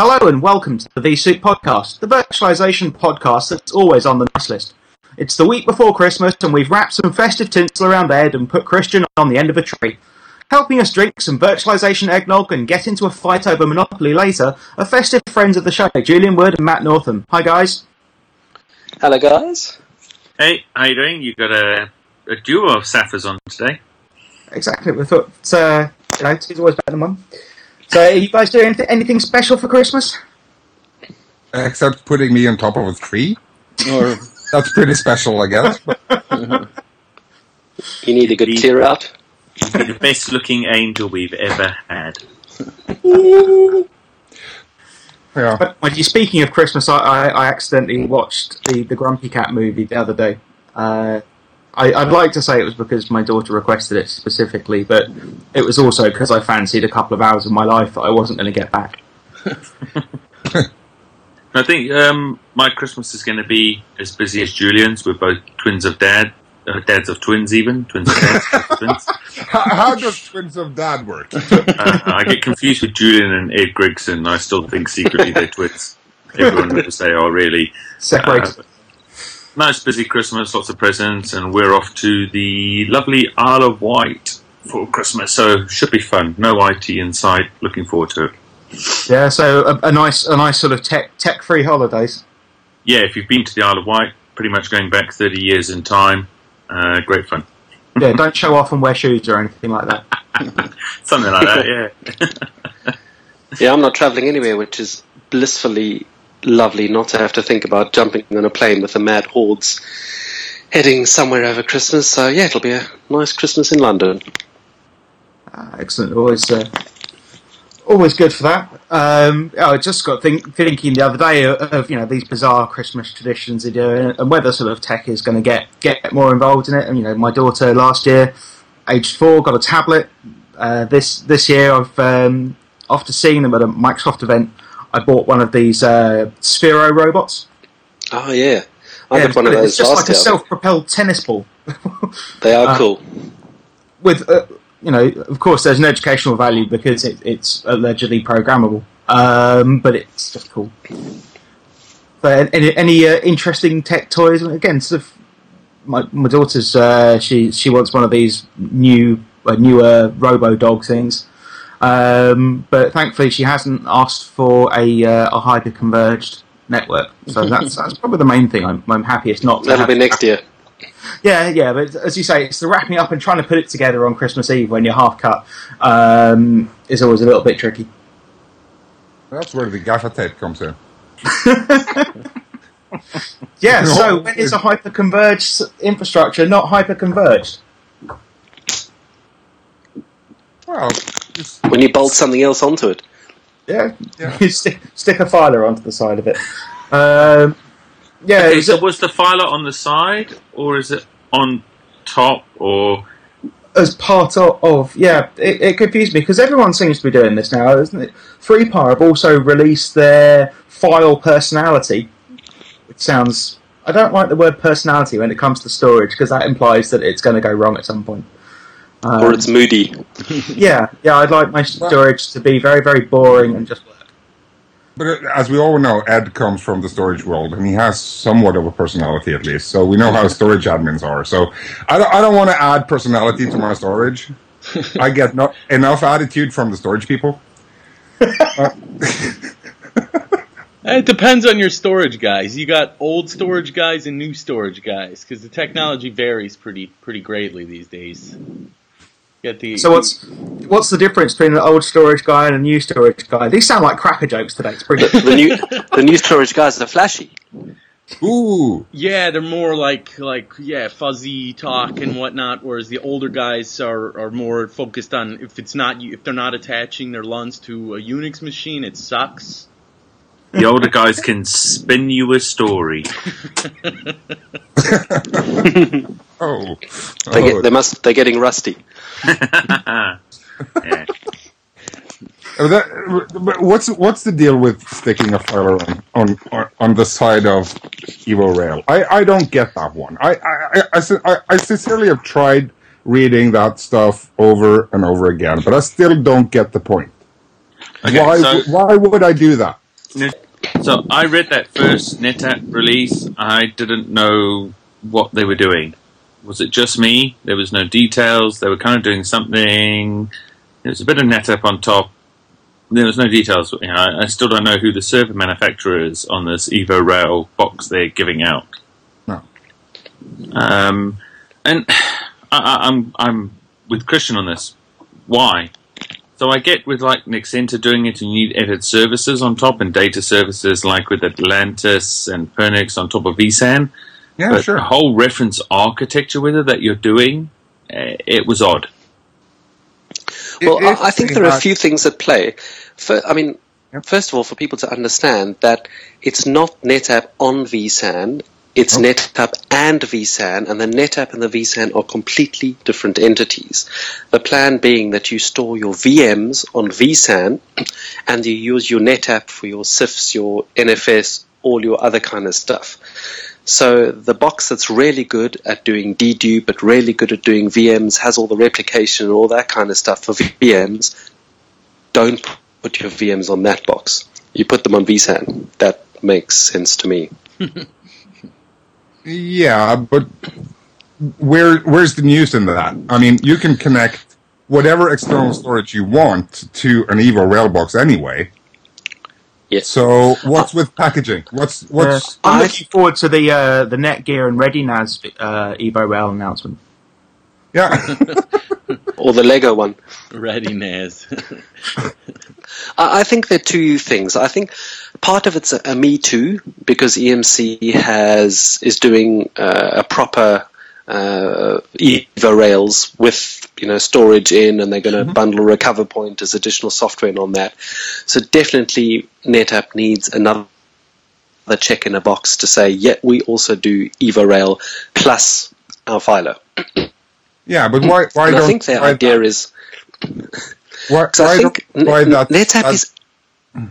Hello and welcome to the vSoup podcast, the virtualization podcast that's always on the nice list. It's the week before Christmas and we've wrapped some festive tinsel around Ed and put Christian on the end of a tree. Helping us drink some virtualization eggnog and get into a fight over Monopoly later are festive friends of the show, Julian Wood and Matt Northam. Hi guys. Hello, guys. Hey, how you doing? You got a, a duo of Sapphirs on today. Exactly, we thought, uh, you know, two's always better than one. So are you guys doing anything, anything special for Christmas? Except putting me on top of a tree. Or That's pretty special, I guess. you need a good The- clear out. You're the best looking angel we've ever had. Yeah. But when you speaking of Christmas, I, I, I accidentally watched the, the Grumpy Cat movie the other day. Uh, I, I'd like to say it was because my daughter requested it specifically, but it was also because I fancied a couple of hours of my life that I wasn't going to get back. I think um, my Christmas is going to be as busy as Julian's. We're both twins of dad, uh, dads of twins, even twins of dads, dads of twins. How, how does Twins of Dad work? Uh, I get confused with Julian and Ed Grigson. I still think secretly they're twins. Everyone knows say, "Oh, really. Separated. Uh, nice busy Christmas, lots of presents, and we're off to the lovely Isle of Wight for Christmas. So should be fun. No IT inside. Looking forward to it. yeah, so a, a nice a nice sort of tech tech free holidays. yeah, if you've been to the Isle of Wight, pretty much going back 30 years in time, uh, great fun. Yeah, don't show off and wear shoes or anything like that. Something like that, yeah. Yeah, I'm not travelling anywhere, which is blissfully lovely not to have to think about jumping on a plane with the mad hordes heading somewhere over Christmas. So, yeah, it'll be a nice Christmas in London. Uh, excellent. Always, uh, always good for that. Um, I just got think, thinking the other day of, of you know these bizarre Christmas traditions they do, and whether sort of tech is going to get get more involved in it. And you know, my daughter last year, aged four, got a tablet. Uh, this this year, I've um, after seeing them at a Microsoft event, I bought one of these uh, Sphero robots. Oh, yeah. I Yeah, had one of it's just like a self-propelled tennis ball. They are uh, cool. with uh, you know, of course, there's an educational value because it, it's allegedly programmable, um, but it's just cool. But any, any uh, interesting tech toys? Again, sort of, my my daughter's uh, she she wants one of these new uh, newer Robo Dog things, um, but thankfully she hasn't asked for a uh, a hyper converged network. So that's that's probably the main thing. I'm, I'm happiest not. to That'll have- be next year. yeah, yeah, but as you say, it's the wrapping up and trying to put it together on Christmas Eve when you're half cut um, is always a little bit tricky. That's where the gaffer tape comes in. Yeah, No. so when is a hyper converged infrastructure not hyper converged? Well, just, When you bolt something else onto it. Yeah, Yeah. you stick, stick a filer onto the side of it. Um, yeah, Okay, is so it- was the filer on the side, or is it on top, or as part of, of yeah, it, it confused me because everyone seems to be doing this now, isn't it? 3PAR have also released their file personality, It sounds. I don't like the word personality when it comes to storage because that implies that it's going to go wrong at some point. Um, Or it's moody. yeah, yeah, I'd like my storage to be very, very boring and just work. but uh, as we all know, Ed comes from the storage world, and he has somewhat of a personality at least. So we know how storage admins are. So I don't, I don't want to add personality to my storage. I get no, enough attitude from the storage people. It depends on your storage guys. You got old storage guys and new storage guys because the technology varies pretty pretty greatly these days. Get the So what's what's the difference between an old storage guy and a new storage guy? These sound like cracker jokes today. It's brilliant. The new, the new storage guys are flashy. Ooh, yeah, they're more like like yeah fuzzy talk and whatnot, whereas the older guys are, are more focused on if it's not if they're not attaching their LUNs to a Unix machine, it sucks. the older guys can spin you a story? oh, They, oh. get, they must. They're getting rusty. yeah. Uh, that- what's what's the deal with sticking a filer on on, on, on the side of Evo Rail? I, I don't get that one. I I, I, I, I I sincerely have tried reading that stuff over and over again, but I still don't get the point. Okay, why so why would I do that? So I read that first NetApp release. I didn't know what they were doing. Was it just me? There was no details. They were kind of doing something. There was a bit of NetApp on top. There was no details. You know, I still don't know who the server manufacturer is on this Evo Rail box they're giving out. No. Um, and I, I'm I'm with Christian on this. Why? So I get with like Nexenta doing it, and you need edit services on top and data services like with Atlantis and Pernix on top of vSAN. Yeah, but sure. the whole reference architecture with it that you're doing, uh, it was odd. Well, If- I, I think there are a few things at play. For, I mean, Yep. first of all, for people to understand that it's not NetApp on vSAN, it's Nope. NetApp and vSAN, and the NetApp and the vSAN are completely different entities. The plan being that you store your VMs on vSAN, and you use your NetApp for your CIFS, your NFS, all your other kind of stuff. So the box that's really good at doing dedupe, but really good at doing VMs, has all the replication and all that kind of stuff for VMs. Don't put your VMs on that box. You put them on vSAN. That makes sense to me. Yeah, but where where's the news in that? I mean, you can connect whatever external storage you want to an Evo Railbox anyway. Yes. So what's with packaging? What's what's Uh, I'm looking forward to the uh, the Netgear and ReadyNAS uh, Evo Rail announcement. yeah? Or the Lego one. Ready, Naz. I I think there are two things. I think part of it's a, a me too because EMC has is doing uh, a proper uh, Evo Rails with you know storage in, and they're going to mm-hmm. bundle RecoverPoint as additional software in on that. So definitely NetApp needs another check in a box to say, yeah, we also do Evo Rail plus our filer. yeah, but why why and don't I think their why, idea is why, because I why think why that- NetApp that- is. Mm.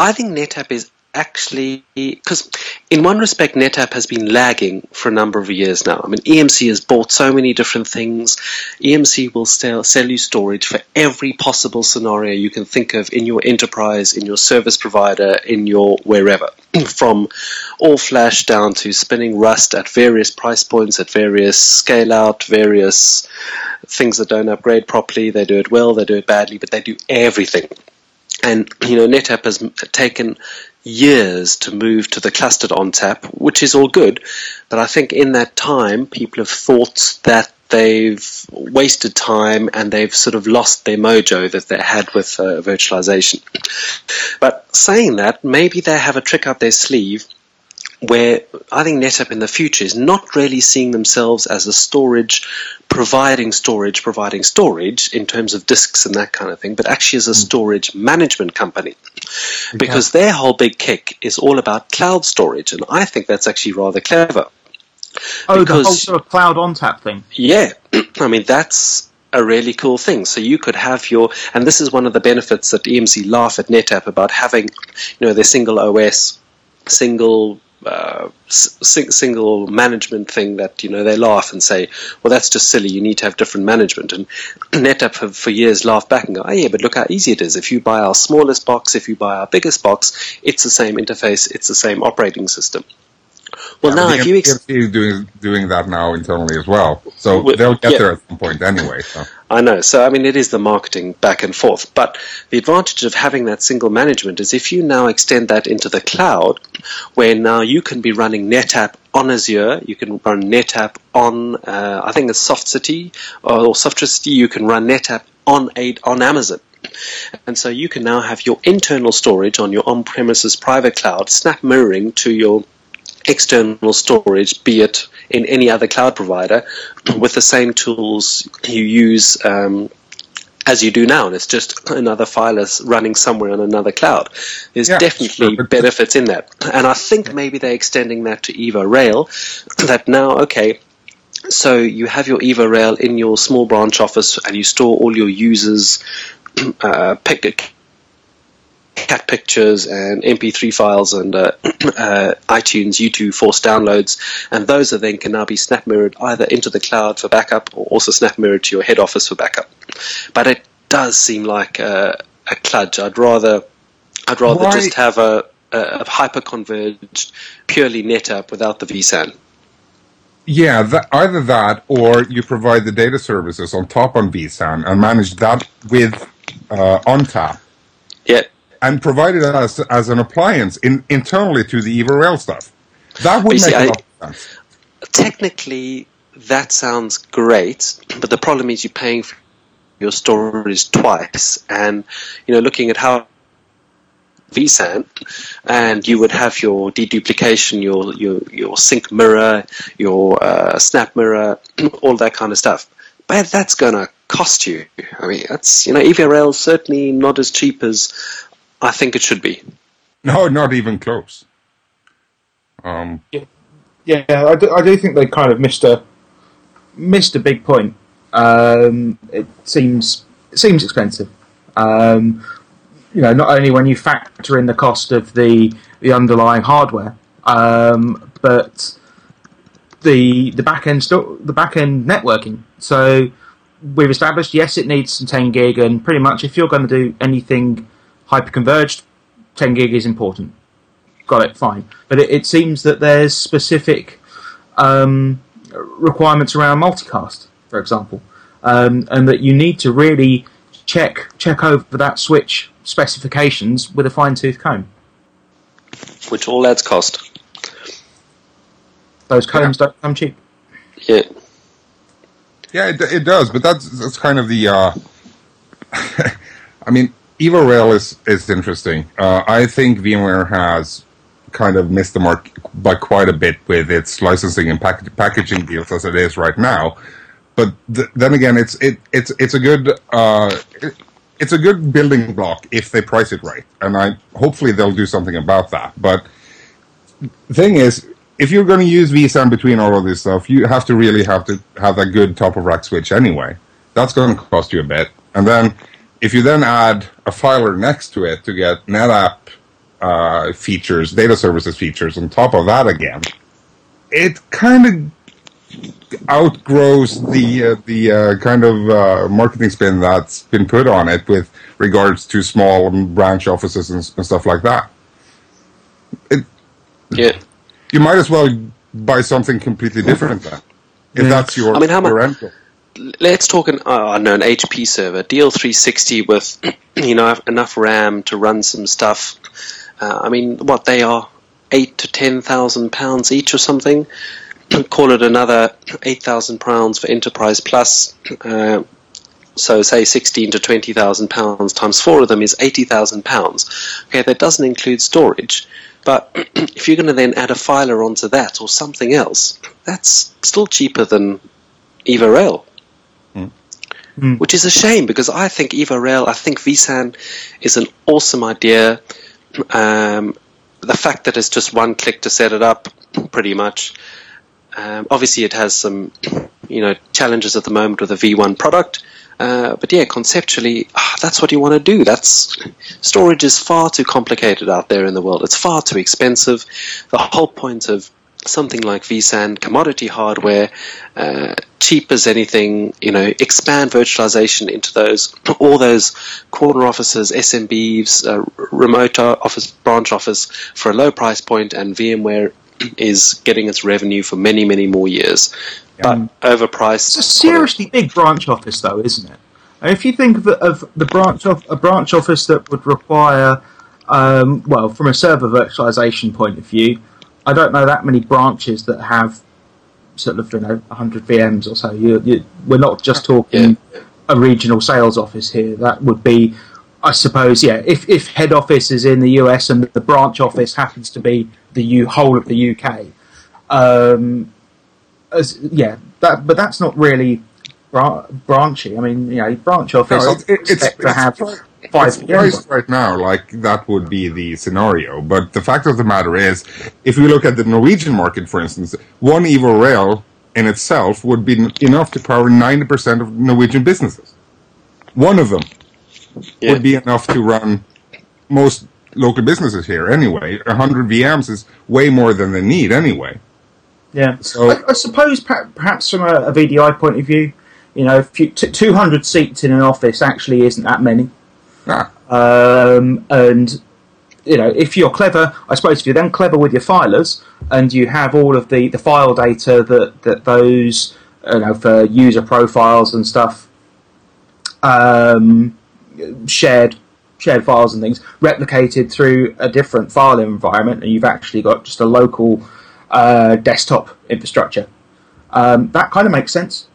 I think NetApp is actually because, in one respect, NetApp has been lagging for a number of years now. I mean, EMC has bought so many different things. EMC will sell, sell you storage for every possible scenario you can think of in your enterprise, in your service provider, in your wherever, from all flash down to spinning Rust at various price points, at various scale out, various things that don't upgrade properly. They do it well, they do it badly, but they do everything. And you know, NetApp has taken years to move to the clustered ONTAP, which is all good. But I think in that time, people have thought that they've wasted time and they've sort of lost their mojo that they had with uh, virtualization. But saying that, maybe they have a trick up their sleeve where I think NetApp in the future is not really seeing themselves as a storage, providing storage, providing storage in terms of disks and that kind of thing, but actually as a hmm. storage management company. Because their whole big kick is all about cloud storage, and I think that's actually rather clever. Oh, the whole sort of Cloud ONTAP thing. Yeah, I mean that's a really cool thing. So you could have your, and this is one of the benefits that EMC laugh at NetApp about having, you know, their single OS, single. Uh, sing- single management thing that you know they laugh and say, well, that's just silly. You need to have different management. And NetApp have for years laughed back and go, oh yeah, but look how easy it is. If you buy our smallest box, if you buy our biggest box, it's the same interface, it's the same operating system. Well, Yeah, now if you ex- doing doing that now internally as well, so they'll get yeah. there at some point anyway. So. I know. So, I mean, it is the marketing back and forth. But the advantage of having that single management is if you now extend that into the cloud, where now you can be running NetApp on Azure, you can run NetApp on, uh, I think it's SoftCity or, or SoftCity, you can run NetApp on, on Amazon. And so you can now have your internal storage on your on premises private cloud snap mirroring to your external storage, be it in any other cloud provider, with the same tools you use um, as you do now. And it's just another file is running somewhere on another cloud. There's Yeah, definitely sure, benefits in that. And I think maybe they're extending that to Evo Rail, that now, okay, so you have your Evo Rail in your small branch office and you store all your users' uh, pick, cat pictures and MP3 files and uh, uh, iTunes U2 force downloads, and those are then can now be snap mirrored either into the cloud for backup or also snap mirrored to your head office for backup. But it does seem like a, a kludge. I'd rather I'd rather Why- just have a, a, a hyper converged, purely NetApp without the vSAN. Yeah, that, either that or you provide the data services on top on vSAN and manage that with uh, ONTAP Yeah, and provided it as, as an appliance in, internally to the EvoRail stuff. That would see, make a I- lot of sense. technically that sounds great, but the problem is you're paying for your storage twice. And you know, looking at how vSAN, and you would have your deduplication, your your your sync mirror, your uh, snap mirror, all that kind of stuff. But that's going to cost you. I mean, that's you know, EvoRail certainly not as cheap as I think it should be. No, not even close. Um, Yeah, I do, I do think they kind of missed a missed a big point. Um, it seems it seems expensive. Um, you know, not only when you factor in the cost of the the underlying hardware, um, but the the back end sto- the back end networking. So we've established yes, it needs some 10 gig, and pretty much if you're going to do anything hyper converged, 10 gig is important got it, fine. But it, it seems that there's specific um, requirements around multicast, for example, um, and that you need to really check check over that switch specifications with a fine tooth comb. Which all adds cost. Those combs don't come cheap. Yeah. Yeah, it, it does, but that's that's kind of the. Uh, I mean, EvoRail is is interesting. Uh, I think VMware has kind of missed the mark by quite a bit with its licensing and pack- packaging deals as it is right now. But th- then again, it's it it's it's a good uh, it, it's a good building block if they price it right, and I hopefully they'll do something about that. But the thing is, if you're going to use vSAN between all of this stuff, you have to really have to have that good top of rack switch anyway. That's going to cost you a bit, and then if you then add a filer next to it to get NetApp uh, features, data services features on top of that again, it kind of outgrows the uh, the uh, kind of uh, marketing spin that's been put on it with regards to small branch offices and, and stuff like that. It, Yeah. you might as well buy something completely different then, if Yeah. that's your I mean, how mu- your end goal. Let's talk an uh, I don't know an HP server, DL360 with you know enough RAM to run some stuff. Uh, I mean, what they are eight to ten thousand pounds each or something. Call it another eight thousand pounds for Enterprise Plus. Uh, so say sixteen to twenty thousand pounds times four of them is eighty thousand pounds. Okay, that doesn't include storage. But if you're going to then add a filer onto that or something else, that's still cheaper than EvoRail which is a shame because I think EvoRail, I think vSAN is an awesome idea. Um, the fact that it's just one click to set it up, pretty much. Um, obviously, it has some, you know, challenges at the moment with the V1 product. Uh, but yeah, conceptually, ah, that's what you want to do. That's storage is far too complicated out there in the world. It's far too expensive. The whole point of something like vSAN, commodity hardware, uh, cheap as anything, you know, expand virtualization into those, all those corner offices, SMBs, uh, remote office, branch office for a low price point, and VMware is getting its revenue for many, many more years. But overpriced. It's a seriously big branch office, though, isn't it? If you think of, the- of the branch of a branch office that would require, um, well, from a server virtualization point of view, I don't know that many branches that have sort of you know 100 VMs or so. You, you, we're not just talking a regional sales office here. That would be, I suppose, yeah. If if head office is in the US and the branch office happens to be the U, whole of the UK, um, as, yeah, that but that's not really bra- branchy. I mean, you know, branch office No, it- it- it's, expect to have it's, five it's VMs. priced right now like that would be the scenario. But the fact of the matter is, if we look at the Norwegian market, for instance, one Evo Rail in itself would be enough to power 90% of Norwegian businesses. One of them Yeah. would be enough to run most local businesses here anyway. 100 VMs is way more than they need anyway. Yeah. So- I, I suppose per- perhaps from a, a VDI point of view, you know, if you, t- 200 seats in an office actually isn't that many. Um, and you know, if you're clever, I suppose if you're then clever with your filers and you have all of the, the file data that, that those, you know, for user profiles and stuff, um, shared shared files and things replicated through a different file environment, and you've actually got just a local uh, desktop infrastructure. Um, that kind of makes sense.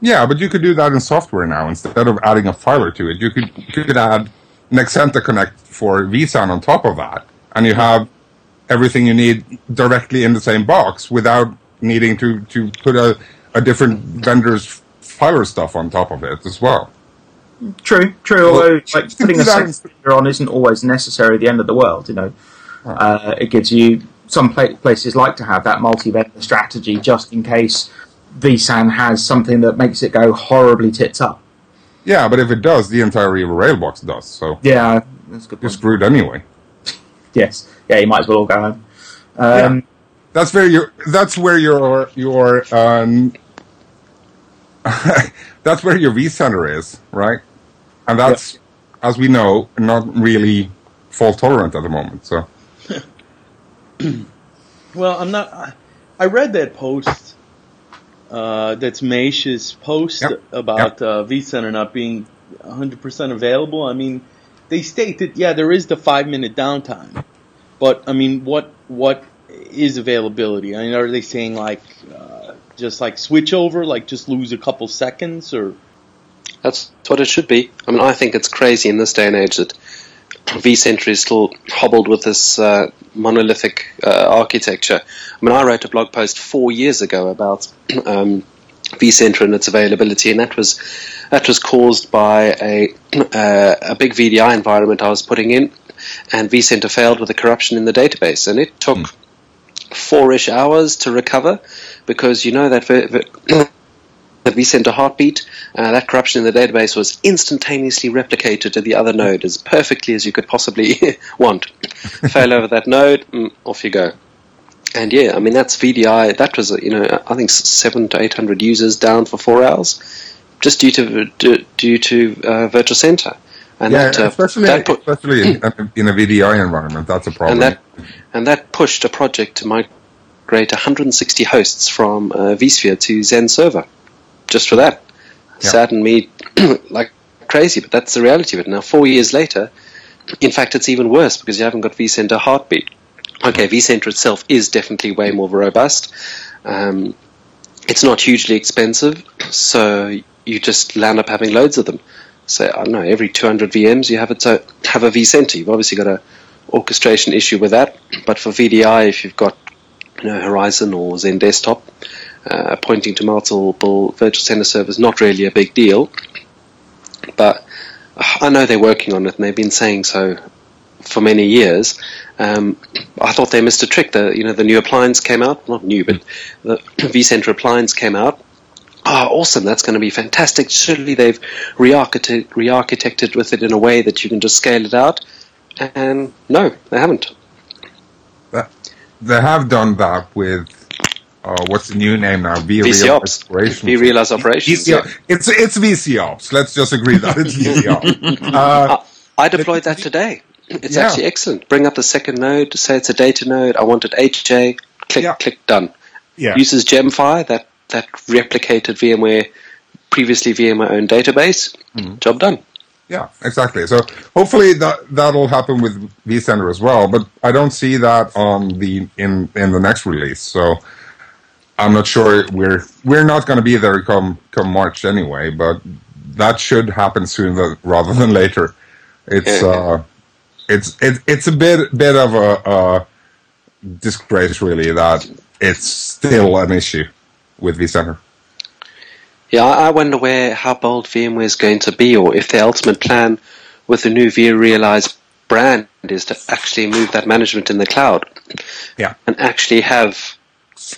Yeah, but you could do that in software now instead of adding a filer to it. You could you could add an Nexenta Connect for vSAN on top of that, and you have everything you need directly in the same box without needing to, to put a, a different vendor's filer stuff on top of it as well. True, true. Well, Although like putting a second on isn't always necessarily the end of the world. You know, uh, it gives you some pla- places like to have that multi-vendor strategy just in case vSAN has something that makes it go horribly tits up. Yeah, but if it does, the entire Evo Railbox does. So Yeah, that's a good. you're screwed anyway. Yes, yeah, you might as well all go home. Um, That's where your that's where your your um, that's where your vCenter is, right? And that's, as we know, not really fault tolerant at the moment. So Well, I'm not. I- I read that post. Uh, that's Maish's post Yep. about uh, vCenter not being 100% available. I mean, they state that yeah, there is the five minute downtime, but I mean, what what is availability? I mean, are they saying like uh, just like switch over, like just lose a couple seconds, or That's what it should be. I mean, I think it's crazy in this day and age that vCenter is still hobbled with this uh, monolithic uh, architecture. I mean, I wrote a blog post four years ago about um, vCenter and its availability, and that was that was caused by a uh, a big VDI environment I was putting in, and vCenter failed with a corruption in the database, and it took four-ish hours to recover because you know that. Ver- ver- the vCenter heartbeat, uh, that corruption in the database was instantaneously replicated to the other node as perfectly as you could possibly want. Fail over that node, mm, off you go. And yeah, I mean that's VDI. That was you know I think seven to eight hundred users down for four hours, just due to due, to uh, Virtual Center. And yeah, that, uh, especially that put, especially in, in a VDI environment, that's a problem. and that and that pushed a project to migrate 160 hosts from uh, vSphere to XenServer, just for that. Yeah. Saddened me like crazy, but that's the reality of it. Now, four years later, in fact, it's even worse because you haven't got vCenter Heartbeat. Okay, vCenter itself is definitely way more robust. Um, it's not hugely expensive, so you just land up having loads of them. So I don't know, every 200 VMs you have it to have a vCenter. You've obviously got a orchestration issue with that, but for VDI, if you've got you know Horizon or XenDesktop uh, pointing to multiple virtual center servers, not really a big deal. But I know they're working on it, and they've been saying so for many years. Um, I thought they missed a trick. The you know the new appliance came out, not new, but the vCenter appliance came out. Oh, awesome! That's going to be fantastic. Surely they've re-architect, re-architected with it in a way that you can just scale it out. And no, they haven't. they have done that with uh, what's the new name now? VC Ops, vRealize Operations. VC, It's it's VC Ops. Let's just agree that it's VC Ops. Uh, I deployed that today. It's Yeah. actually excellent. Bring up the second node, to say it's a data node. I want it HJ. Click, Yeah. click, done. yeah, Uses Gemfire, that that replicated VMware, previously VMware owned database. Mm-hmm. Job done. yeah, exactly. So hopefully that that'll happen with vCenter as well. But I don't see that on the in in the next release. So I'm not sure we're we're not going to be there come come March anyway. But that should happen sooner rather than later. It's uh, it's it, it's a bit bit of a, a disgrace really that it's still an issue with vCenter. Yeah, I wonder where how bold VMware is going to be, or if their ultimate plan with the new vRealize brand is to actually move that management in the cloud. Yeah. and actually have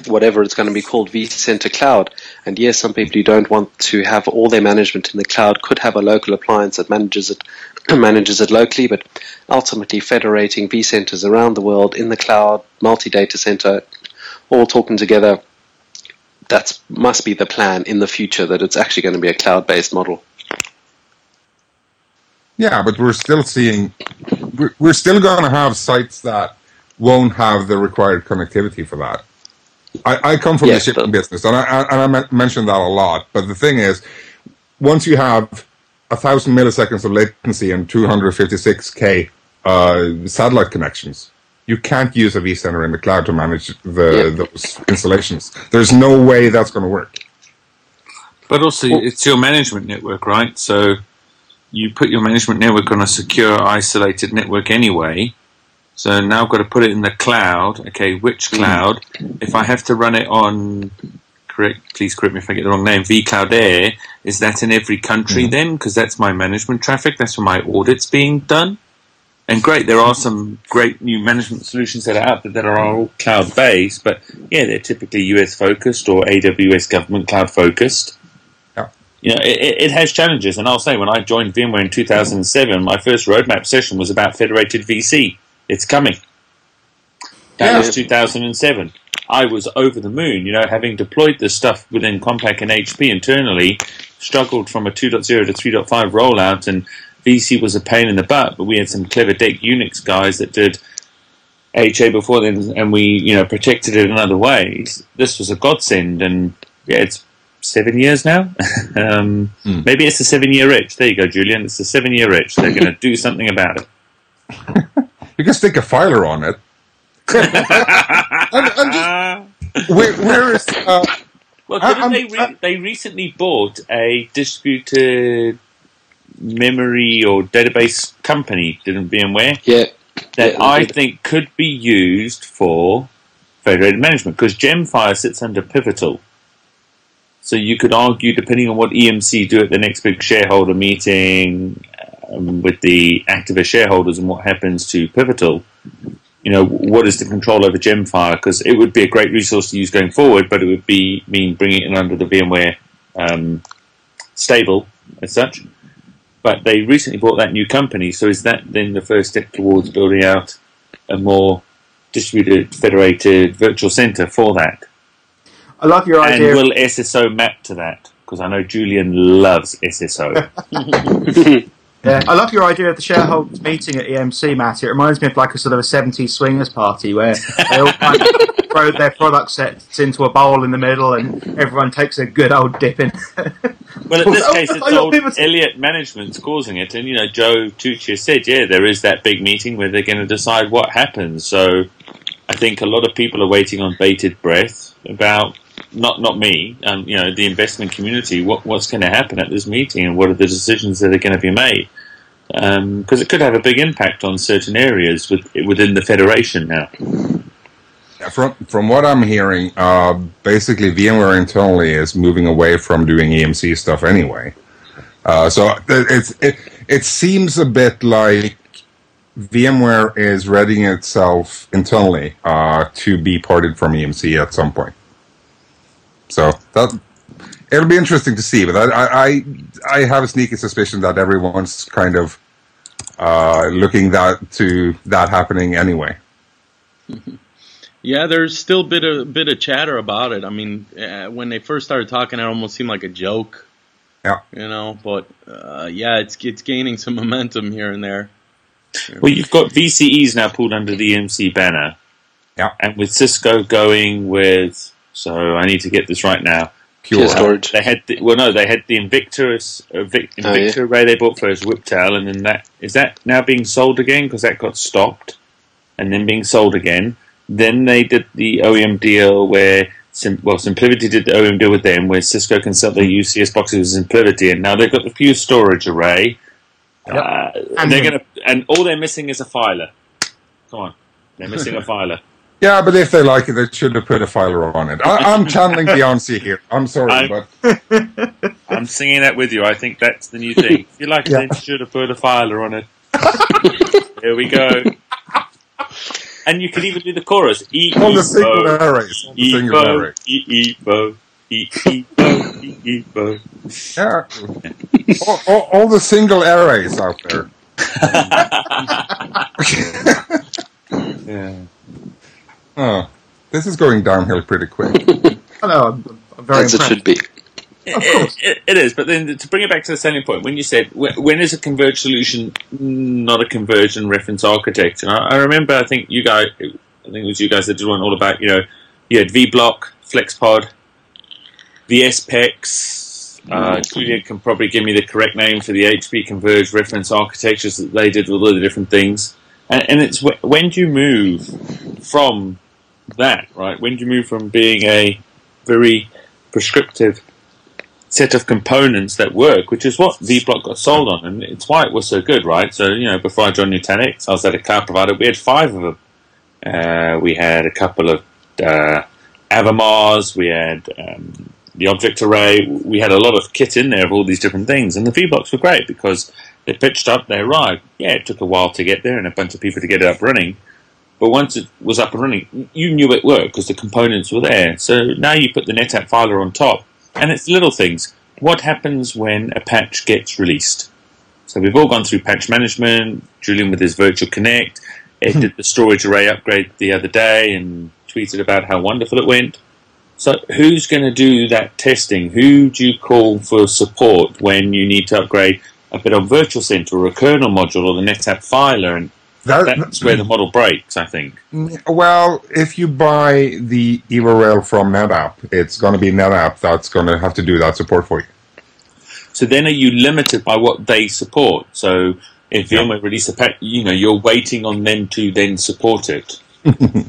whatever it's going to be called vCenter Cloud. And yes, some people who don't want to have all their management in the cloud could have a local appliance that manages it manages it locally, but ultimately federating vCenters around the world in the cloud, multi-data center, all talking together. That must be the plan in the future. That it's actually going to be a cloud-based model. Yeah, but we're still seeing we're still going to have sites that won't have the required connectivity for that. I, I come from Yes, the shipping but- business, and I, I, and I men- mentioned that a lot. But the thing is, once you have a thousand milliseconds of latency and 256k uh, satellite connections, you can't use a vCenter in the cloud to manage the, Yeah. those installations. There's no way that's going to work. But also, it's your management network, right? So you put your management network on a secure, isolated network anyway. So now I've got to put it in the cloud. Okay, which hmm. cloud? If I have to run it on, correct? Please correct me if I get the wrong name. vCloud Air. Is that in every country hmm. then? Because that's my management traffic. That's where my audits being done. And great, there are some great new management solutions that are out there that are all cloud based, but yeah, they're typically US focused or AWS government cloud focused. Yeah. You know, it- it has challenges, and I'll say when I joined VMware in 2007, my first roadmap session was about federated VC. It's coming. That Yeah. was 2007. I was over the moon, you know, having deployed this stuff within Compaq and HP internally, struggled from a 2.0 to 3.5 rollout, and VC was a pain in the butt, but we had some clever DEC Unix guys that did HA before then, and we, you know, protected it in other ways. This was a godsend, and yeah, it's seven years now. um, Hmm. Maybe it's a seven-year itch. There you go, Julian. It's a seven-year itch. They're going to do something about it. You can stick a filer on it. I'm, I'm just, where, where is uh, Well, I- didn't I'm- they? Re- I- they recently bought a distributed memory or database company, didn't VMware? Yeah. That Yeah, I did. think could be used for federated management because Gemfire sits under Pivotal. So you could argue, depending on what EMC do at the next big shareholder meeting with the activist shareholders and what happens to Pivotal, you know, what is the control over Gemfire? Because it would be a great resource to use going forward, but it would be mean bringing it under the VMware um, stable as such. But they recently bought that new company, so is that then the first step towards building out a more distributed, federated virtual center for that? I love your And idea. And will SSO map to that? Because I know Julian loves SSO. Yeah, I love your idea of the shareholders meeting at EMC, Matt. It reminds me of like a sort of a 70s swingers party where they all kind of throw their product sets into a bowl in the middle and everyone takes a good old dip in. Well, in this Oh, case, it's old people- Elliott management's causing it, and you know, Joe Tucci said, yeah, there is that big meeting where they're going to decide what happens. So, I think a lot of people are waiting on bated breath about not not me, um, you know, the investment community. What what's going to happen at this meeting, and what are the decisions that are going to be made? Because it could have a big impact on certain areas with, within the federation now. from from what I'm hearing, uh, basically VMware internally is moving away from doing EMC stuff anyway. Uh, so it, it it seems a bit like VMware is readying itself internally uh, to be parted from EMC at some point. So that it'll be interesting to see, but I I, I have a sneaky suspicion that everyone's kind of uh, looking that to that happening anyway. Yeah, there's still a bit of bit of chatter about it. I mean, uh, when they first started talking, it almost seemed like a joke. Yeah. You know, but uh, yeah, it's it's gaining some momentum here and there. Well, you've got VCEs now pulled under the EMC banner. Yeah. And with Cisco going with, so I need to get this right now. Pure. Pure storage. They had the, well, no, they had the Invictus uh, Vic, Oh, yeah. Invicta array they bought for first, Whiptail, and then that is that now being sold again because that got stopped, and then being sold again. Then they did the OEM deal where. Sim, well, Simplivity did the OEM deal with them, where Cisco can sell their UCS boxes with Simplivity, and now they've got the Pure Storage array. Uh, And they're gonna, and all they're missing is a filer. Come on, they're missing a filer. Yeah, but if they like it, they should have put a filer on it. I, I'm channeling Beyonce here. I'm sorry, I'm- but I'm singing that with you. I think that's the new thing. If you like it, Yeah. you should have put a filer on it. Here we go. And you can even do the chorus. E all e the arrays. All the e single bo, e e bo, e e bo, e e bo. Yeah. all, all, all the single arrays out there. Yeah. Oh, this is going downhill pretty quick. I know, I'm, I'm very As it should be. it, it, it is, but then to bring it back to the selling point, when you said wh- when is a converged solution not a conversion reference architecture? And I, I remember, I think you guys, I think it was you guys that did one all about, you know, you had VBlock, FlexPod, VSPEX. Uh, Julian can probably give me the correct name for the HP converged reference architectures that they did with all the different things. And, and it's wh- when do you move from that, right? When you move from being a very prescriptive set of components that work, which is what VBlock got sold on, and it's why it was so good, right? So, you know, before I joined Nutanix, I was at a cloud provider. We had five of them. Uh, we had a couple of uh, Avamars. We had um, the object array. We had a lot of kit in there of all these different things, and the VBlocks were great because they pitched up, they arrived. Yeah, it took a while to get there and a bunch of people to get it up running. But once it was up and running, you knew it worked because the components were there. So now you put the NetApp filer on top, and it's little things. What happens when a patch gets released? So we've all gone through patch management. Julian with his Virtual Connect, did the storage array upgrade the other day and tweeted about how wonderful it went. So who's going to do that testing? Who do you call for support when you need to upgrade a bit of Virtual Center or a kernel module or the NetApp filer? And That, that's where the model breaks, I think. well, if you buy the EvoRail from NetApp, it's going to be NetApp that's going to have to do that support for you. So then are you limited by what they support? So if Yeah. VMware release a patch, you know, you're waiting on them to then support it.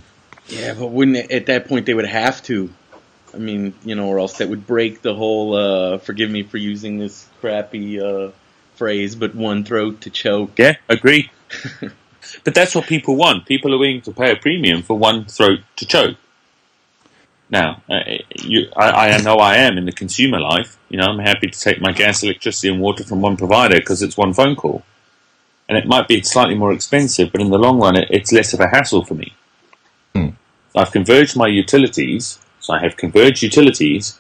Yeah, but wouldn't it, at that point they would have to? I mean, you know, or else that would break the whole. Uh, forgive me for using this crappy uh, phrase, but one throat to choke. Yeah, agree. but that's what people want. People are willing to pay a premium for one throat to choke. Now, uh, you, I, I know I am in the consumer life. You know, I'm happy to take my gas, electricity, and water from one provider because it's one phone call, and it might be slightly more expensive, but in the long run, it, it's less of a hassle for me. Hmm. I've converged my utilities, so I have converged utilities.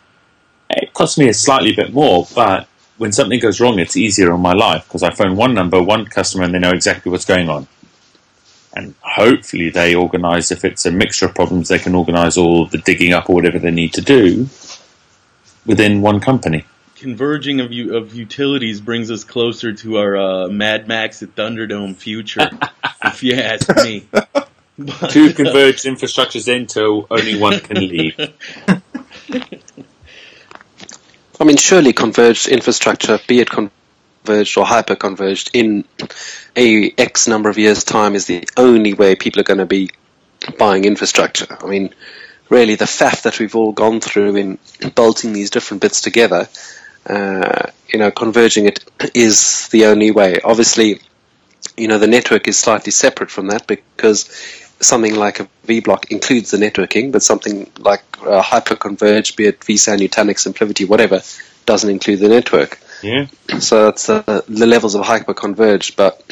It costs me a slightly bit more, but when something goes wrong, it's easier on my life because I phone one number, one customer, and they know exactly what's going on. And hopefully, they organise, if it's a mixture of problems, they can organise all the digging up or whatever they need to do within one company. Converging of u- of utilities brings us closer to our uh, Mad Max at Thunderdome future, if you ask me. But, Two converged infrastructures until only one can leave. I mean, surely converged infrastructure, be it converged or hyper converged, in a X number of years' time, is the only way people are going to be buying infrastructure. I mean, really, the faff that we've all gone through in bolting these different bits together, uh, you know, converging it is the only way. Obviously, you know, the network is slightly separate from that because something like a VBlock includes the networking, but something like uh, hyperconverged, be it vSAN, Nutanix, SimpliVity, whatever, doesn't include the network. Yeah. So it's uh, the levels of hyperconverged, but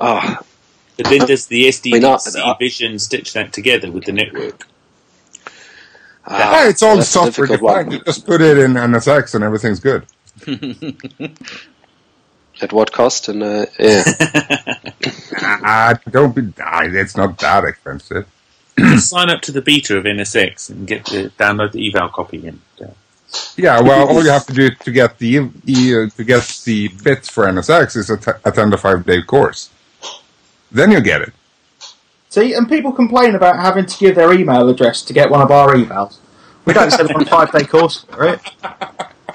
oh, But then does the I mean, uh, SDDC uh, vision stitch that together with the network? ah, Yeah, it's all software defined. You just put it in NSX and everything's good. At what cost? And uh, yeah, Ah, don't be. It's not that expensive. Just sign up to the beta of NSX and get the download the eval copy and uh, Yeah, well, all you have to do to get the e- uh, to get the bits for NSX is att- attend a five day course. Then you get it. See, and people complain about having to give their email address to get one of our emails. We don't send them on a five day course for it.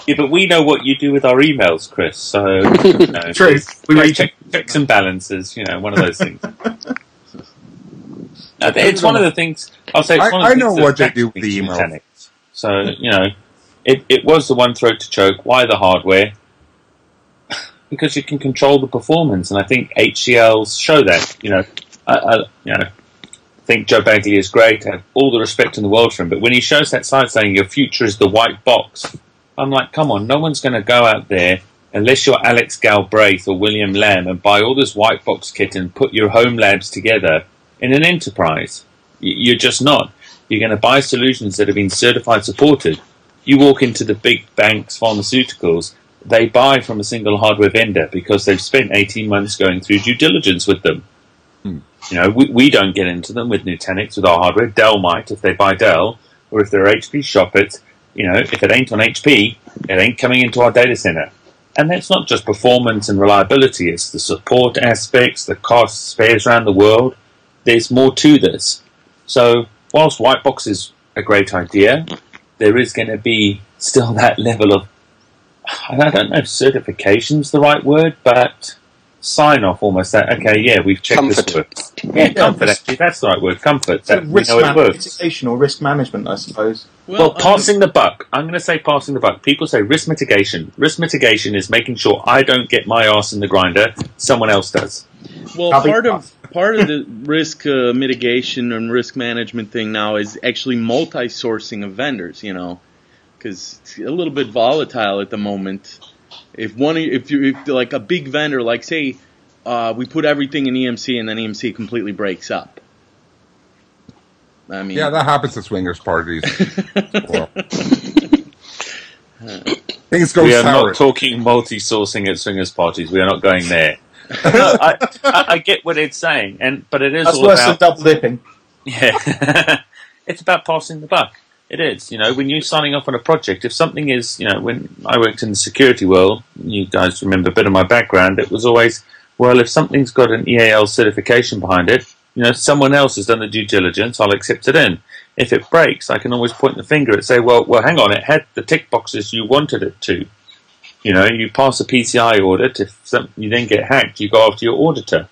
Yeah, but we know what you do with our emails, Chris. So you know, True. it's- We like read check, checks and balances. You know, one of those things. Uh, it's one of the things. I'll say. It's I- one of the I know things that what they attracts do with me the to email. Nutanix. So you know, it it was the one throat to choke. Why the hardware? because you can control the performance, and I think HCLs show that. You know, I, I you know. Think Joe Baguley is great. I have all the respect in the world for him. But when he shows that slide saying your future is the white box, I'm like, come on, no one's going to go out there unless you're Alex Galbraith or William Lam and buy all this white box kit and put your home labs together in an enterprise. You're just not. You're going to buy solutions that have been certified supported. You walk into the big banks, pharmaceuticals, they buy from a single hardware vendor because they've spent 18 months going through due diligence with them. Hmm. You know, we, we don't get into them with Nutanix with our hardware. Dell might if they buy Dell, or if they're HP shop it, you know, if it ain't on HP, it ain't coming into our data center. And that's not just performance and reliability, it's the support aspects, the costs, spares around the world. There's more to this. So, whilst white box is a great idea, there is going to be still that level of, I don't know if certification's the right word, but sign off almost that, okay, yeah, we've checked Comfort. this works. Yeah, comfort, actually, that's the right word, comfort. That we risk know it works. mitigation or risk management, I suppose. Well, I passing the buck. I'm going to say passing the buck. People say risk mitigation. Risk mitigation is making sure I don't get my ass in the grinder, someone else does. Mean, well, That'll be part of part of the risk uh, mitigation and risk management thing now is actually multi-sourcing of vendors. You know, because it's a little bit volatile at the moment. If one, if you, if like a big vendor, like say, uh, we put everything in EMC and then EMC completely breaks up. I mean, Yeah, that happens at swingers parties. well, things go we are sour. not talking multi-sourcing at swingers parties. We are not going there. No, I, I, I get what it's saying, and but it is That's all worse about than double dipping. Yeah, it's about passing the buck. It is, you know, when you're signing off on a project, if something is, you know, when I worked in the security world, you guys remember a bit of my background, it was always, well, if something's got an EAL certification behind it, you know, someone else has done the due diligence, I'll accept it in. If it breaks, I can always point the finger and say, well, well, hang on, it had the tick boxes you wanted it to. You know, you pass a PCI audit, if some, you then get hacked, you go after your auditor.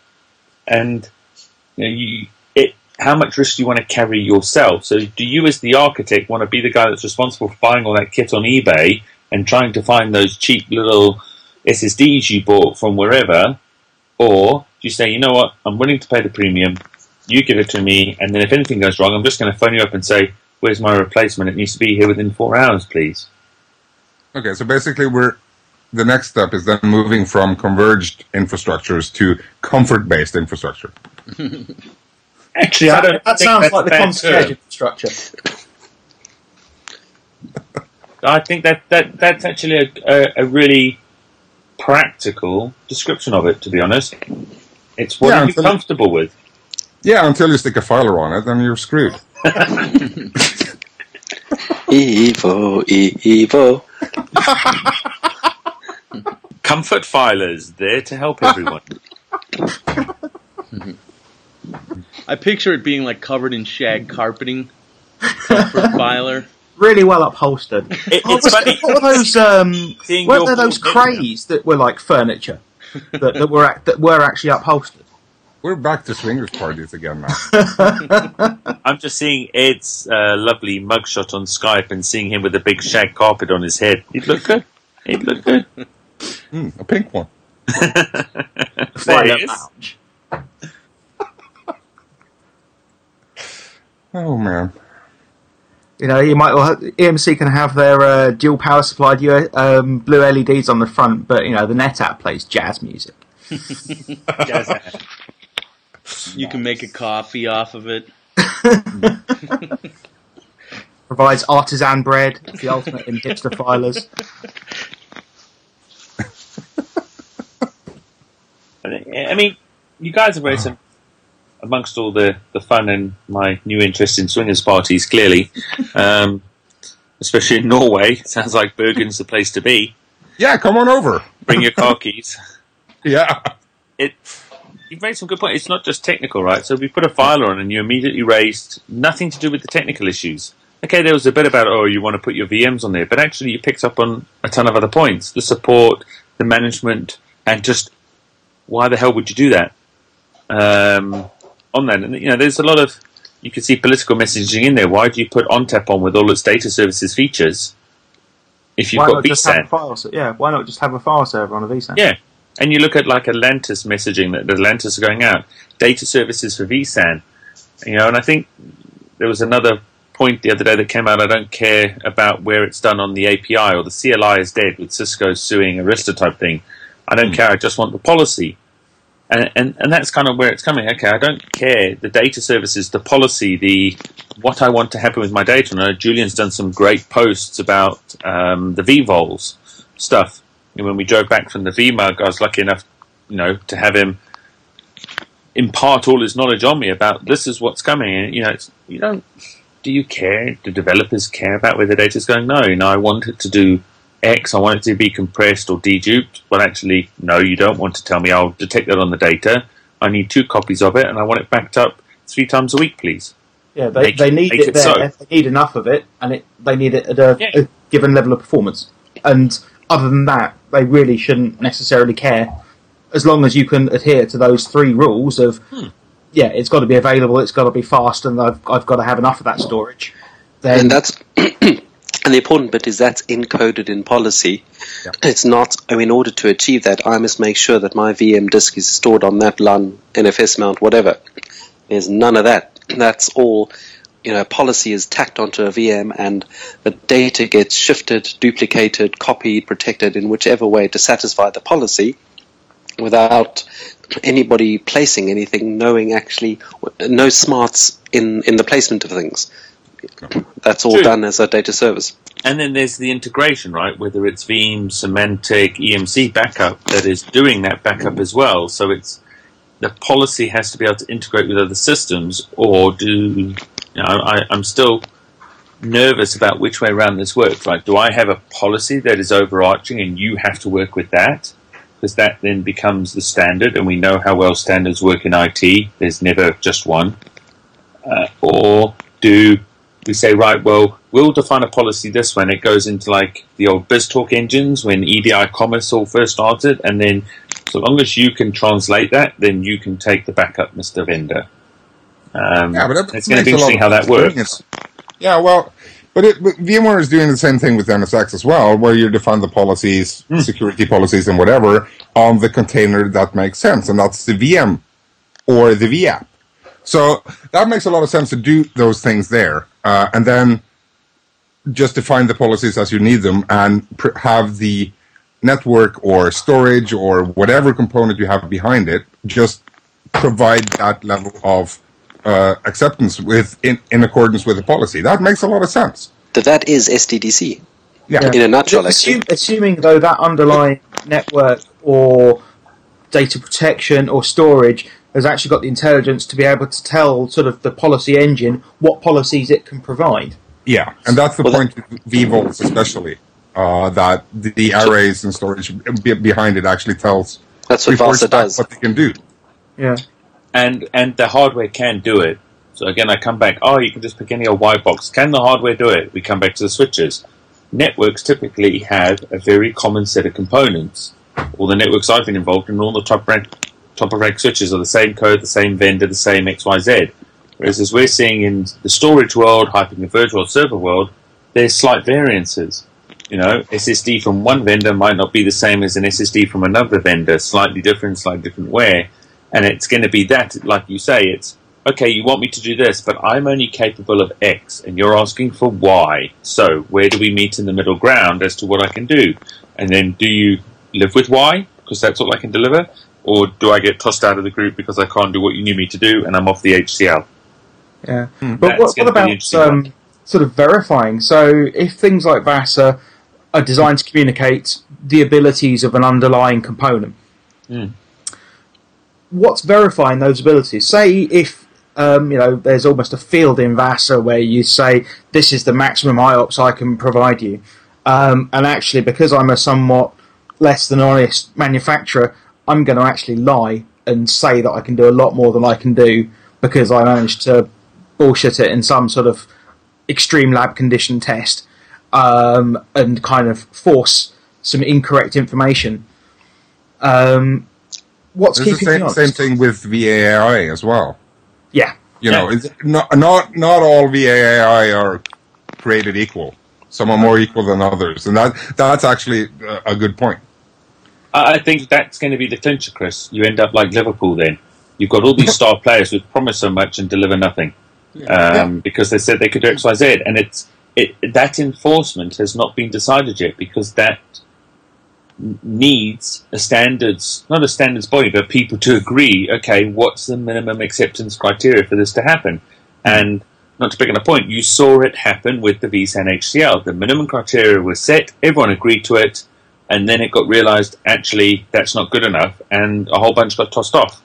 And, you know, you, it, how much risk do you want to carry yourself? So, do you, as the architect, want to be the guy that's responsible for buying all that kit on eBay and trying to find those cheap little SSDs you bought from wherever? Or do you say, you know what, I'm willing to pay the premium, you give it to me, and then if anything goes wrong, I'm just going to phone you up and say, where's my replacement? It needs to be here within four hours, please. Okay, so basically, we're the next step is then moving from converged infrastructures to comfort-based infrastructure. Actually, I don't. that think sounds that's like the bad concierge infrastructure. I think that, that that's actually a, a, a really practical description of it. To be honest, it's what Yeah, are you until- comfortable with. Yeah, until you stick a filer on it, then you're screwed. Evo, e- Evo. Comfort filers there to help everyone. I picture it being like covered in shag carpeting, comfort filer. Really well upholstered. It, Oh, it's was- funny. What were those? Um, Seeing weren't there those crays that were like furniture that, that were ac- that were actually upholstered? We're back to swingers parties again now. I'm just seeing Ed's uh, lovely mugshot on Skype and seeing him with a big shag carpet on his head. He'd look good. He'd look good. Mm, a pink one. there Filer he is. lounge. Oh man. You know, you might well, EMC can have their uh, dual power supplied U- um, blue LEDs on the front, but you know the NetApp plays jazz music. Jazz hands. You can make a coffee off of it. Provides artisan bread, the ultimate in hipster filers. I mean, you guys have raised some, amongst all the, the fun and my new interest in swingers parties, clearly, um, especially in Norway. Sounds like Bergen's the place to be. Yeah, come on over. Bring your car keys. Yeah. It, you've made some good points. It's not just technical, right? So if we put a filer on and you immediately raised nothing to do with the technical issues. Okay, there was a bit about, oh, you want to put your VMs on there, but actually you picked up on a ton of other points. The support, the management, and just why the hell would you do that? Um, on that, and you know, there's a lot of you can see political messaging in there. Why do you put ONTAP on with all its data services features if you've why got not just have a vSAN? file? Yeah, why not just have a file server on a vSAN? Yeah, and you look at like Atlantis messaging that that Atlantis are going out, data services for vSAN, you know, and I think there was another point the other day that came out. I don't care about where it's done on the API or the CLI is dead with Cisco suing Arista type thing. I don't care. I just want the policy. And, and and that's kind of where it's coming. Okay, I don't care the data services, the policy, the what I want to happen with my data. And I know Julian's done some great posts about um, the vVols stuff. And when we drove back from the VMUG, I was lucky enough, you know, to have him impart all his knowledge on me about this is what's coming. And you know, it's, you don't do you care? Do developers care about where the data is going? No, you know, I want it to do X, I want it to be compressed or deduped, but actually, no, you don't want to tell me I'll detect that on the data. I need two copies of it, and I want it backed up three times a week, please. Yeah, they, Make- they need it, it there. so. They need enough of it, and it, they need it at a, Yeah. a given level of performance. And other than that, they really shouldn't necessarily care, as long as you can adhere to those three rules of, Hmm. yeah, it's got to be available, it's got to be fast, and I've, I've got to have enough of that storage. Then and that's and the important bit is that's encoded in policy. Yeah. It's not. oh, In order to achieve that, I must make sure that my VM disk is stored on that LUN, NFS mount, whatever. There's none of that. That's all. You know, policy is tacked onto a VM, and the data gets shifted, duplicated, copied, protected in whichever way to satisfy the policy, without anybody placing anything, knowing actually no smarts in in the placement of things. That's all True. done as a data service. And then there's the integration, right? Whether it's Veeam, Symantec, EMC backup that is doing that backup as well. So it's the policy has to be able to integrate with other systems, or do you know? I, I'm still nervous about which way around this works. Right? Do I have a policy that is overarching, and you have to work with that? Because that then becomes the standard, and we know how well standards work in IT. There's never just one. Uh, or do we say, right, well, we'll define a policy this way, and it goes into like the old BizTalk engines when EDI commerce all first started, and then so long as you can translate that, then you can take the backup, Mr. Vendor. Um, Yeah, but it's going to be makes a lot interesting how that works. Yeah, well, but, it, but VMware is doing the same thing with NSX as well, where you define the policies, Hmm. security policies, and whatever on the container that makes sense, and that's the VM or the VApp. So that makes a lot of sense to do those things there, uh, and then just define the policies as you need them, and pr- have the network or storage or whatever component you have behind it just provide that level of uh, acceptance with in, in accordance with the policy. That makes a lot of sense. That that is SDDC Yeah. in a nutshell. Actually, Assume, assuming though that underlying network or data protection or storage has actually got the intelligence to be able to tell sort of the policy engine what policies it can provide. Yeah, and that's the Well, point with VVols especially. Uh, that the, the arrays and storage be- behind it actually tells that's what reports Vasa does. what they can do. Yeah. and and the hardware can do it. So again, I come back. Oh, you can just pick any old white box. Can the hardware do it? We come back to the switches. Networks typically have a very common set of components. All the networks I've been involved in, all the top rank, top of rack switches are the same code, the same vendor, the same X Y Z. Whereas as we're seeing in the storage world, hyperconverged world, server world, there's slight variances. You know, SSD from one vendor might not be the same as an SSD from another vendor, slightly different, slightly different where. And it's going to be that, like you say, it's okay, you want me to do this, but I'm only capable of X, and you're asking for Y. So, where do we meet in the middle ground as to what I can do? And then, do you live with Y, because that's all I can deliver? Or do I get tossed out of the group because I can't do what you need me to do and I'm off the HCL? Yeah. Hmm. But That's what, what about um, sort of verifying? So if things like VASA are designed to communicate the abilities of an underlying component, Hmm. what's verifying those abilities? Say if um, you know there's almost a field in VASA where you say this is the maximum IOPS I can provide you, um, and actually because I'm a somewhat less than honest manufacturer, I'm going to actually lie and say that I can do a lot more than I can do because I managed to bullshit it in some sort of extreme lab condition test um, and kind of force some incorrect information. Um, what's It's the keeping me same, same thing with VAAI as well. Yeah, You know, it's not not not all VAAI are created equal. Some are more equal than others, and that that's actually a, a good point. I think that's going to be the clincher, Chris. You end up like Liverpool then. You've got all these star players who promise so much and deliver nothing um, because they said they could do X, Y, Z, and it's it, that enforcement has not been decided yet because that needs a standards, not a standards body, but people to agree. Okay, what's the minimum acceptance criteria for this to happen? And not to pick on a point, you saw it happen with the vSAN HCL. The minimum criteria was set, everyone agreed to it, and then it got realised actually that's not good enough, and a whole bunch got tossed off.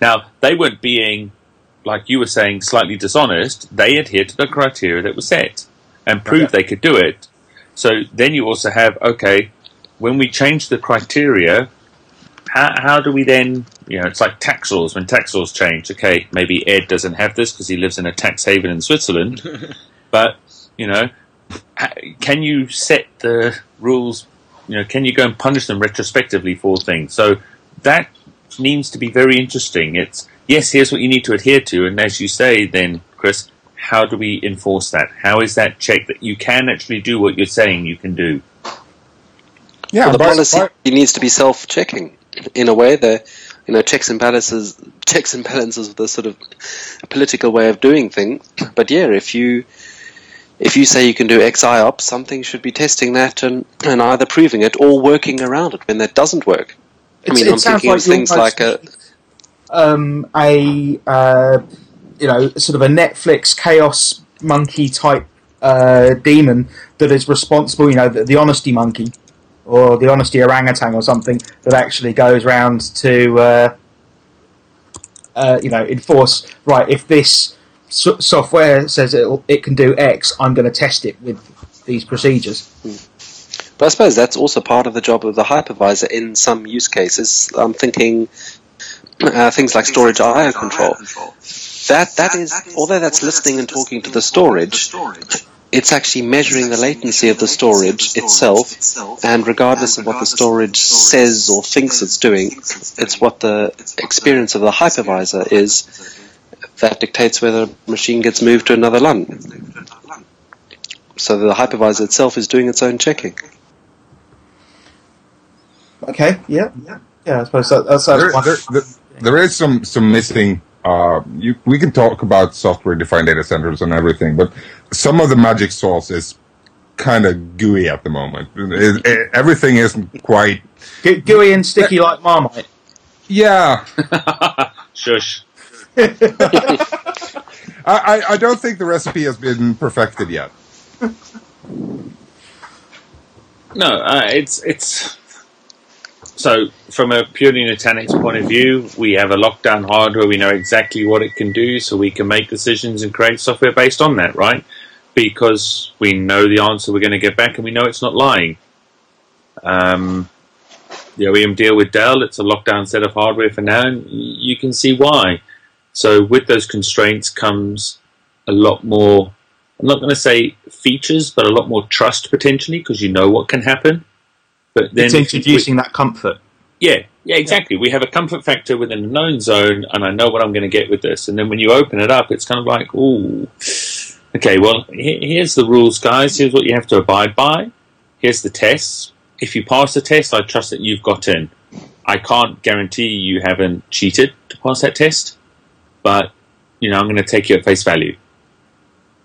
Now they weren't being like you were saying, slightly dishonest, they adhered to the criteria that was set and proved Yeah. they could do it. So then you also have okay, when we change the criteria, how, how do we then? You know, it's like tax laws. When tax laws change, okay, maybe Ed doesn't have this because he lives in a tax haven in Switzerland, but you know, can you set the rules? You know, can you go and punish them retrospectively for things? So that needs to be very interesting. It's yes, here's what you need to adhere to, and as you say, then Chris, how do we enforce that? How is that checked that you can actually do what you're saying you can do? Yeah, Well, the by- policy by- needs to be self-checking in a way. The you know checks and balances, checks and balances, with the sort of political way of doing things. But yeah, if you if you say you can do X IOPS, something should be testing that and, and either proving it or working around it when that doesn't work. I mean, I'm thinking of things like a um, a uh, you know sort of a Netflix chaos monkey type uh, demon that is responsible. You know, the, the honesty monkey or the honesty orangutan or something that actually goes round to uh, uh, you know enforce. Right, if this so- software says it it can do X, I'm going to test it with these procedures. But I suppose that's also part of the job of the hypervisor in some use cases. I'm thinking uh, things like storage I/O control. That that is, although that's listening and talking to the storage, it's actually measuring the latency of the storage itself, and regardless of what the storage says or thinks it's doing, it's what the experience of the hypervisor is that dictates whether a machine gets moved to another LUN. So the hypervisor itself is doing its own checking. Okay, yeah, yeah, yeah. I suppose that, that's, there, one. there, there, there is some some missing. Uh, you, we can talk about software-defined data centers and everything, but some of the magic sauce is kind of gooey at the moment. It- it- everything isn't quite. Gu- gooey and sticky like Marmite. Yeah, Shush. I, I, don't think the recipe has been perfected yet. No, uh, it's it's so from a purely Nutanix point of view, we have a lockdown hardware. We know exactly what it can do, so we can make decisions and create software based on that, right? Because we know the answer we're going to get back, and we know it's not lying. Um, the OEM deal with Dell, it's a lockdown set of hardware for now, and you can see why. So with those constraints comes a lot more. I'm not going to say features, but a lot more trust potentially because you know what can happen. But then it's introducing that comfort. yeah, yeah, exactly. We have a comfort factor within a known zone, and I know what I'm going to get with this. And then when you open it up, it's kind of like, ooh, okay, well, here's the rules, guys. Here's what you have to abide by. Here's the tests. If you pass the test, I trust that you've got in. I can't guarantee you haven't cheated to pass that test, but you know, I'm going to take you at face value.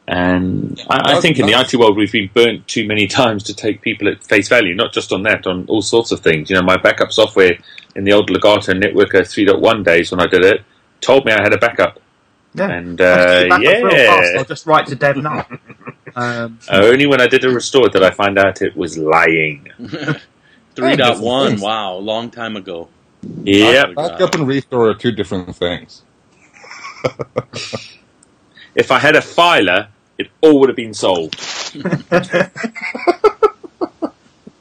And I, I think in the IT world, we've been burnt too many times to take people at face value, not just on that, on all sorts of things. You know, my backup software in the old Legato Networker 3.1 days when I did it told me I had a backup. Yeah. And I'll just uh, get real fast. yeah, I'll just write to Dev now. um, only when I did a restore did I find out it was lying. 3.1, wow, long time ago. Yeah. Backup and restore are two different things. If I had a filer, it all would have been solved.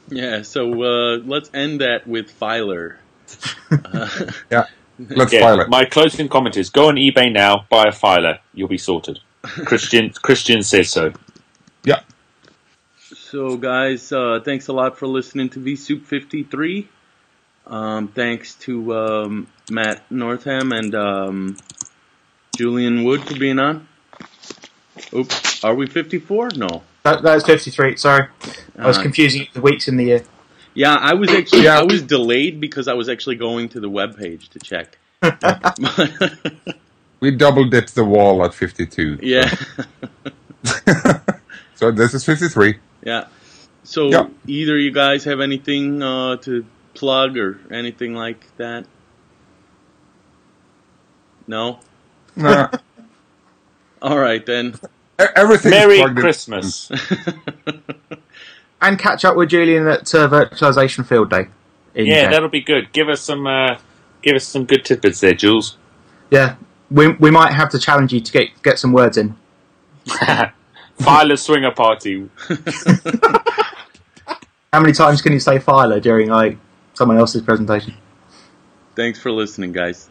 Yeah, so uh, let's end that with Filer. Uh, Yeah, let's Yeah, file it. my closing comment is go on eBay now, buy a filer, you'll be sorted. Christian Christian says so. Yeah, so, guys, uh, thanks a lot for listening to VSoup 53. Um, thanks to um, Matt Northam and um, Julian Wood for being on. Oops, are we 54? No. that, that was 53, sorry. I was Uh, confusing the weeks in the year. Yeah, I was actually Yeah. I was delayed because I was actually going to the web page to check. we double dipped the wall at 52. yeah. So this is 53. Yeah. So Yeah. either you guys have anything uh, to plug or anything like that? No. Nah, All right then. everything. Merry. Christmas. And catch up with Julian at uh, Virtualization Field Day. in yeah, Jan. that'll be good. Give us some uh, give us some good tidbits there, Jules. yeah. we we might have to challenge you to get get some words in. Filer swinger party. How many times can you say filer during like someone else's presentation? Thanks for listening, guys.